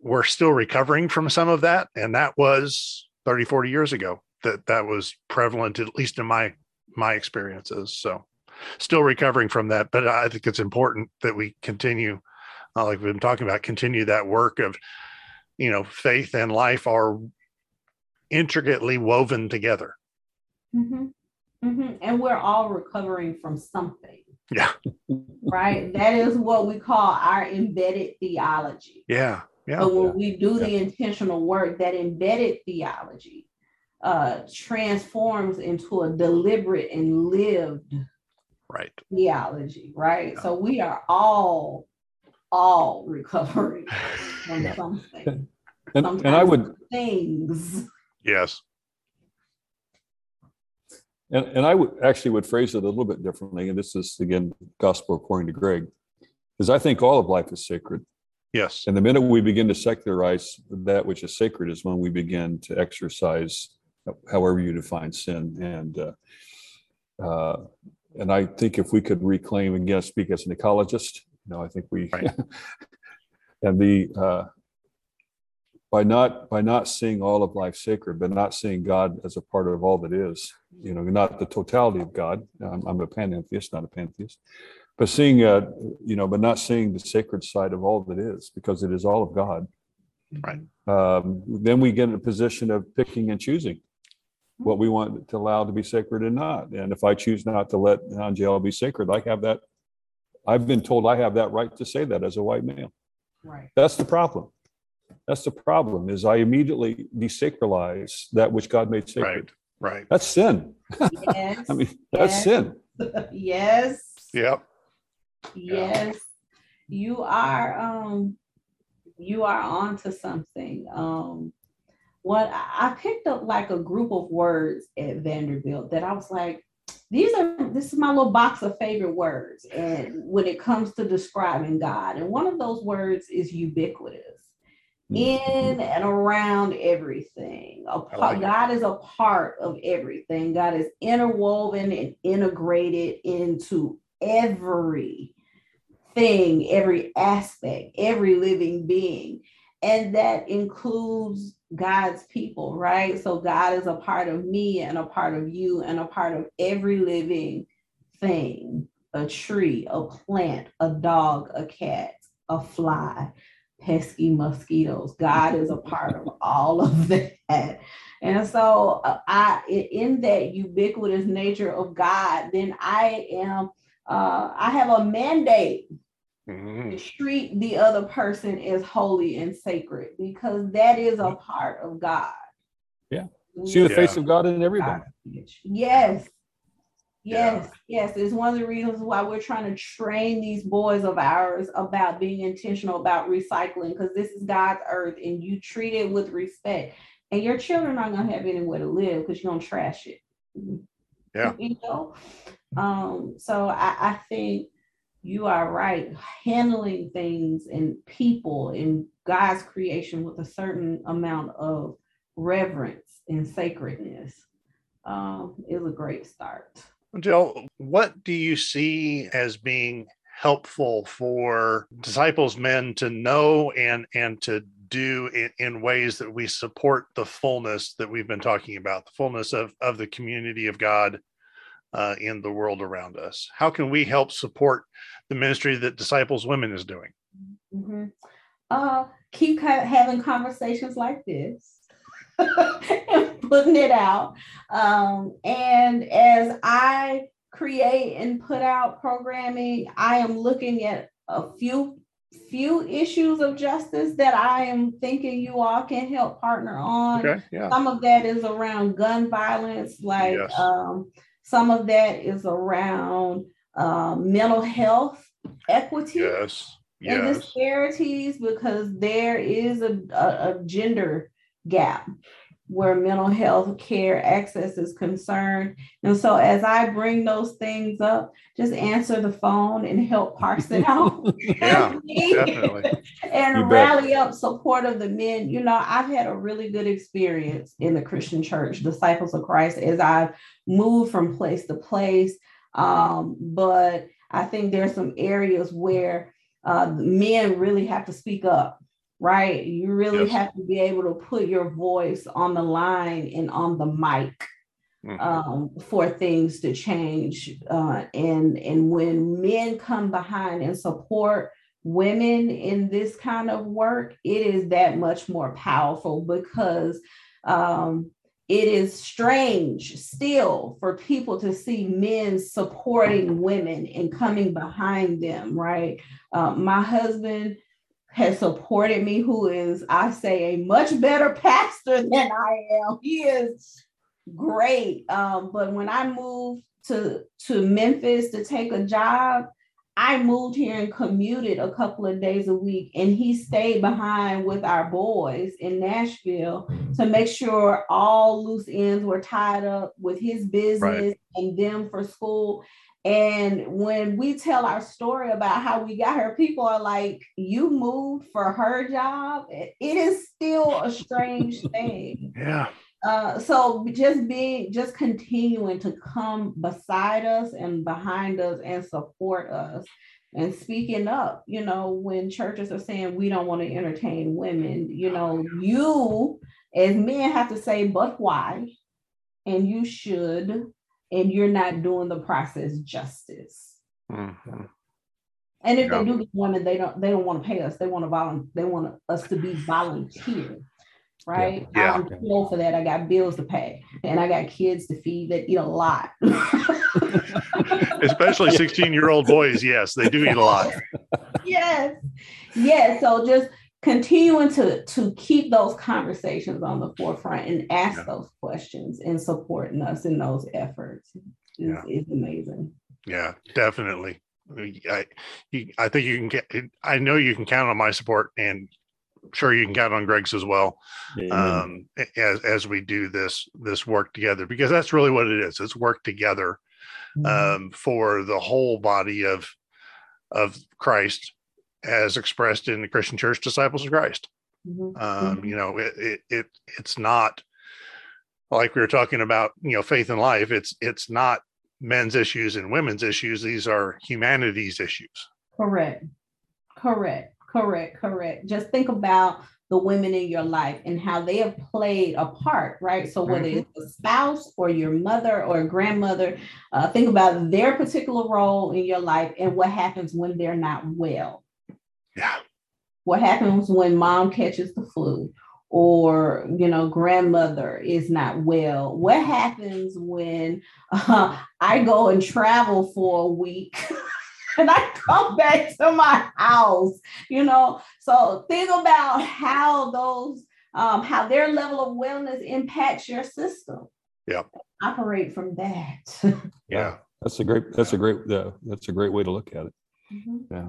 we're still recovering from some of that. And that was 30, 40 years ago that that was prevalent, at least in my my experiences. So still recovering from that. But I think it's important that we continue, uh, like we've been talking about, continue that work of, you know, faith and life are intricately woven together. Mhm. Mhm. And we're all recovering from something, Yeah. *laughs* right? That is what we call our embedded theology. Yeah. Yeah. But when we do the intentional work, that embedded theology uh, transforms into a deliberate and lived Right. theology, right? Yeah. So we are all, all recovering *laughs* from something, And, and I would, things. Yes. and, and I would actually would phrase it a little bit differently. And this is again, gospel according to Greg, because I think all of life is sacred. Yes. And the minute we begin to secularize that which is sacred is when we begin to exercise, however you define sin. And uh, uh, and I think if we could reclaim again, speak as an ecologist, you know, I think we Right. *laughs* and the uh, by not by not seeing all of life sacred, but not seeing God as a part of all that is, you know, not the totality of God. I'm, I'm a panentheist, not a pantheist, but seeing, uh, you know, but not seeing the sacred side of all that is, because it is all of God. Right. Um, then we get in a position of picking and choosing what we want to allow to be sacred and not. And if I choose not to let Angéle be sacred, I have that. I've been told I have that right to say that as a white male. Right. That's the problem. That's the problem is I immediately desacralize that which God made sacred. Right. Right. That's sin. Yes. *laughs* I mean, that's Yes. sin. *laughs* yes. Yep. Yes. You are um you are onto something. Um what I picked up like a group of words at Vanderbilt that I was like, these are this is my little box of favorite words. And when it comes to describing God, and one of those words is ubiquitous. In and around everything. Part, like. God is a part of everything. God is interwoven and integrated into every thing, every aspect, every living being. And that includes God's people, right? So God is a part of me and a part of you and a part of every living thing a tree, a plant, a dog, a cat, a fly, pesky mosquitoes. God is a part of all of *laughs* that. And so uh, I in that ubiquitous nature of God, then I am uh, I have a mandate Mhm. treat the other person as holy and sacred because that is a part of God. Yeah. See the Yeah. face of God in everybody. Yes. Yeah. Yes, yes, it's one of the reasons why we're trying to train these boys of ours about being intentional about recycling because this is God's earth and you treat it with respect. And your children aren't gonna have anywhere to live because you're gonna trash it. Yeah. *laughs* You know? Um, so I, I think you are right. Handling things and people in God's creation with a certain amount of reverence and sacredness um, is a great start. Jill, what do you see as being helpful for disciples men to know and and to do in, in ways that we support the fullness that we've been talking about, the fullness of, of the community of God uh, in the world around us? How can we help support the ministry that Disciples Women is doing? Mhm. Uh, keep ha- having conversations like this *laughs* and putting it out. Um, and as I create and put out programming, I am looking at a few few issues of justice that I am thinking you all can help partner on. Okay, yeah, Some of that is around gun violence, like Yes. um, some of that is around um, mental health equity yes, and disparities because there is a, a, a gender gap where mental health care access is concerned. And so as I bring those things up, just answer the phone and help parse it out. *laughs* yeah, *laughs* definitely. and You bet. rally up support of the men. You know, I've had a really good experience in the Christian church, Disciples of Christ, as I've moved from place to place. Um, but I think there's some areas where uh, men really have to speak up, right? You really yes. have to be able to put your voice on the line and on the mic. Mm-hmm. Um, for things to change, uh, and and when men come behind and support women in this kind of work, it is that much more powerful because um, it is strange still for people to see men supporting women and coming behind them, right? Uh, my husband has supported me, who is, I say, a much better pastor than I am. He is great. Um, but when I moved to, to Memphis to take a job, I moved here and commuted a couple of days a week, and he stayed behind with our boys in Nashville to make sure all loose ends were tied up with his business right. and them for school. And when we tell our story about how we got her, people are like, You moved for her job. It is still a strange *laughs* thing. Yeah. Uh, so just being just continuing to come beside us and behind us and support us and speaking up you know when churches are saying we don't want to entertain women you know you as men have to say but why and you should and you're not doing the process justice mm-hmm. and if yeah. they do get women they don't they don't want to pay us they want to volunteer they want us to be volunteer right? Yeah. I'm full for that. I got bills to pay and I got kids to feed that eat a lot. Especially 16 year old boys. Yes, they do eat a lot. *laughs* yes. Yes. So just continuing to, to keep those conversations on the forefront and ask yeah. those questions and supporting us in those efforts is, yeah. is amazing. Yeah, definitely. I, I think you can get, I know you can count on my support and sure you can count on Greg's as well um, as as we do this this work together because that's really what it is. It's work together mm-hmm. um, for the whole body of of Christ as expressed in the Christian Church Disciples of Christ. Mm-hmm. Um, mm-hmm. you know, it, it it it's not like we were talking about. You know, faith and life. It's it's not men's issues and women's issues. These are humanity's issues. Correct. Correct. Correct, correct. Just think about the women in your life and how they have played a part, right? So whether mm-hmm. it's a spouse or your mother or grandmother, uh, think about their particular role in your life and what happens when they're not well. Yeah. What happens when mom catches the flu or you know grandmother is not well what happens when uh, *laughs* i go and travel for a week *laughs* and I come back to my house, you know. So think about how those um, how their level of wellness impacts your system. Yeah. Operate from that. *laughs* yeah. That's a great that's a great uh, that's a great way to look at it. Mm-hmm. Yeah.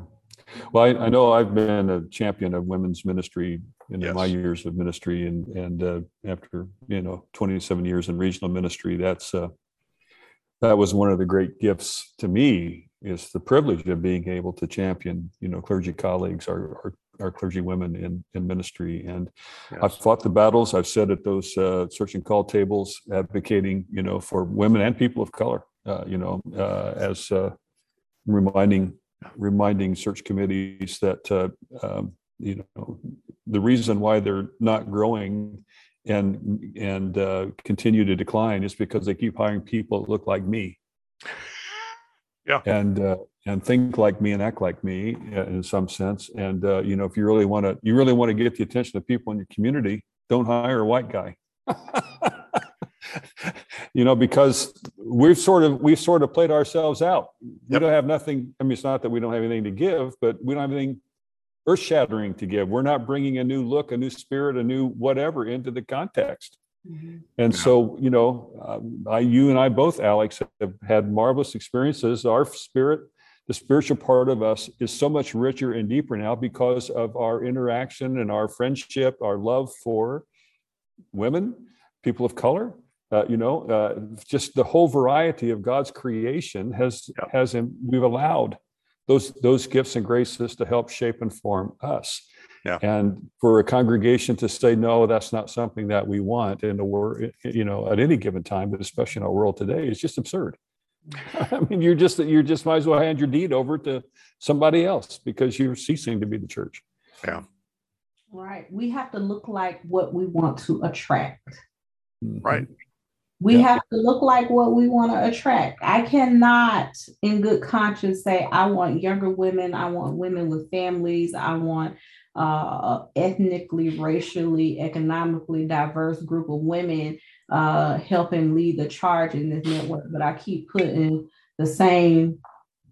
Well, I, I, know I've been a champion of women's ministry in yes. my years of ministry, and and uh, after you know 27 years in regional ministry, that's uh, that was one of the great gifts to me is the privilege of being able to champion, you know, clergy colleagues, our, our, our clergy women in, in ministry. And yes. I've fought the battles. I've sat at those uh, search and call tables advocating, you know, for women and people of color, uh, you know, uh, as uh, reminding reminding search committees that, uh, um, you know, the reason why they're not growing and and uh, continue to decline is because they keep hiring people that look like me. Yeah. And uh, and think like me and act like me uh, in some sense. And uh, you know if you really want to you really want to get the attention of people in your community don't hire a white guy *laughs* you know because we've sort of we've sort of played ourselves out yep. we don't have nothing i mean it's not that we don't have anything to give but we don't have anything earth shattering to give we're not bringing a new look a new spirit a new whatever into the context Mm-hmm. And yeah. so, you know, uh, I, you and I both, Alex, have had marvelous experiences. Our spirit, the spiritual part of us, is so much richer and deeper now because of our interaction and our friendship, our love for women, people of color. Uh, you know, uh, just the whole variety of God's creation has yeah. has we've allowed those those gifts and graces to help shape and form us. Yeah. And for a congregation to say, no, that's not something that we want in the world, you know, at any given time, but especially in our world today, is just absurd. *laughs* I mean, you're just you're just might as well hand your deed over to somebody else because you're ceasing to be the church. Yeah. Right. We have to look like what we want to attract. Right. We Yeah. have to look like what we want to attract. I cannot, in good conscience, say I want younger women. I want women with families. I want uh, ethnically, racially, economically diverse group of women uh, helping lead the charge in this network. But I keep putting the same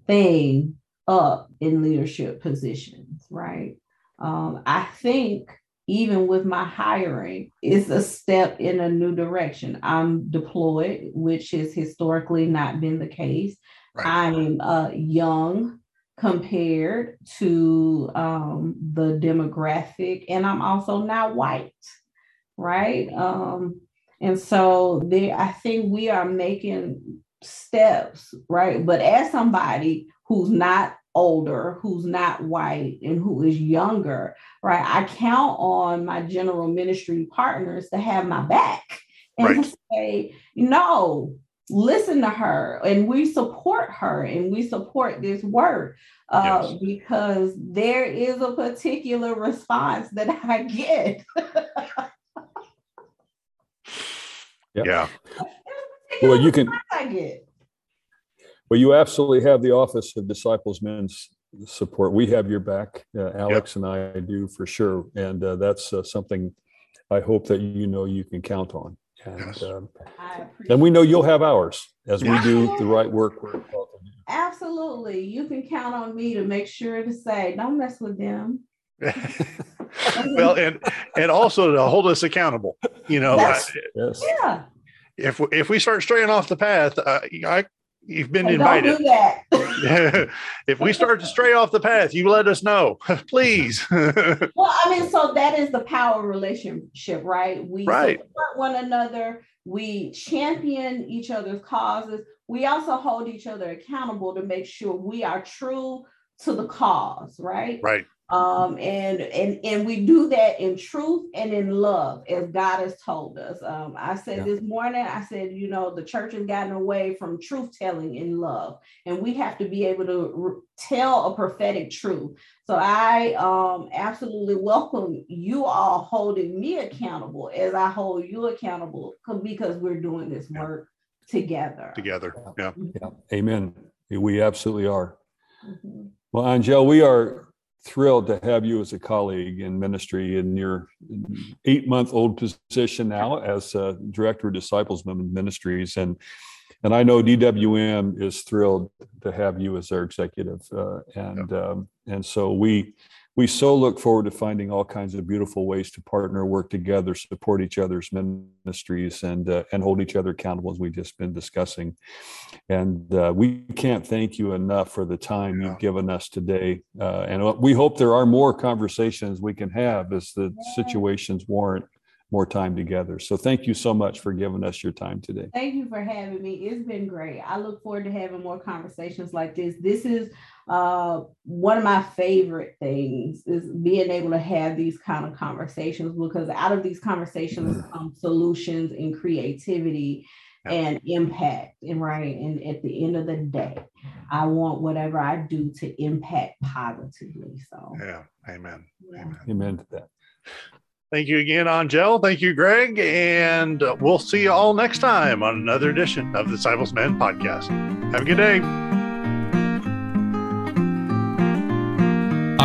thing up in leadership positions, right? Um, I think even with my hiring, it's a step in a new direction. I'm deployed, which has historically not been the case. Right. I'm uh, young compared to um, the demographic, and I'm also not white, right? Um, and so there, I think we are making steps, right? But as somebody who's not older, who's not white, and who is younger, right? I count on my general ministry partners to have my back and Right. to *laughs* say, no, listen to her, and we support her, and we support this work uh, Yes. because there is a particular response that *laughs* I get. Yep. Yeah. Well, you can. I get. Well, you absolutely have the Office of Disciples Men's support. We have your back, uh, Alex and I do for sure, and uh, that's uh, something I hope that you know you can count on. And, Yes. um, and we know you'll have ours as we do the right work. we're called to do. Absolutely. You can count on me to make sure to say, don't mess with them. *laughs* well, and and also to hold us accountable. You know, Yes. I- Yes. Yeah. if if we start straying off the path, uh, I you've been invited. *laughs* if we start to stray off the path, you let us know, *laughs* please. *laughs* well, I mean, so that is the power relationship, right? We Right. support one another, we champion each other's causes. We also hold each other accountable to make sure we are true to the cause, right? right. Um and and and we do that in truth and in love as god has told us um i said Yeah. this morning i said you know the church has gotten away from truth telling in love and we have to be able to r- tell a prophetic truth so i um absolutely welcome you all holding me accountable as i hold you accountable because we're doing this Yeah. work together Together. Yeah. Yeah. Amen. We absolutely are. Mhm. Well, Angéle, we are thrilled to have you as a colleague in ministry in your eight month old position now as uh, director of disciples ministries. And and I know DWM is thrilled to have you as our executive uh, and um, and so we we so look forward to finding all kinds of beautiful ways to partner, work together, support each other's ministries, and uh, and hold each other accountable as we've just been discussing. And uh, we can't thank you enough for the time Yeah. you've given us today. Uh, and we hope there are more conversations we can have as the Yeah. situations warrant more time together. So thank you so much for giving us your time today. Thank you for having me. It's been great. I look forward to having more conversations like this. This is uh, one of my favorite things is being able to have these kind of conversations because out of these conversations come solutions and creativity and impact. And right. And at the end of the day, I want whatever I do to impact positively. So Yeah. Amen. yeah. Amen. Amen to that. *laughs* Thank you again, Angéle. Thank you, Greg. And we'll see you all next time on another edition of the Disciples Men podcast. Have a good day.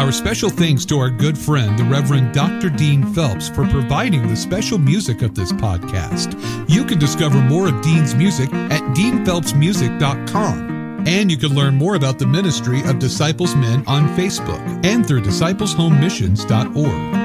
Our special thanks to our good friend, the Reverend Dr. Dean Phelps, for providing the special music of this podcast. You can discover more of Dean's music at deanphelpsmusic.com. And you can learn more about the ministry of Disciples Men on Facebook and through discipleshomemissions.org.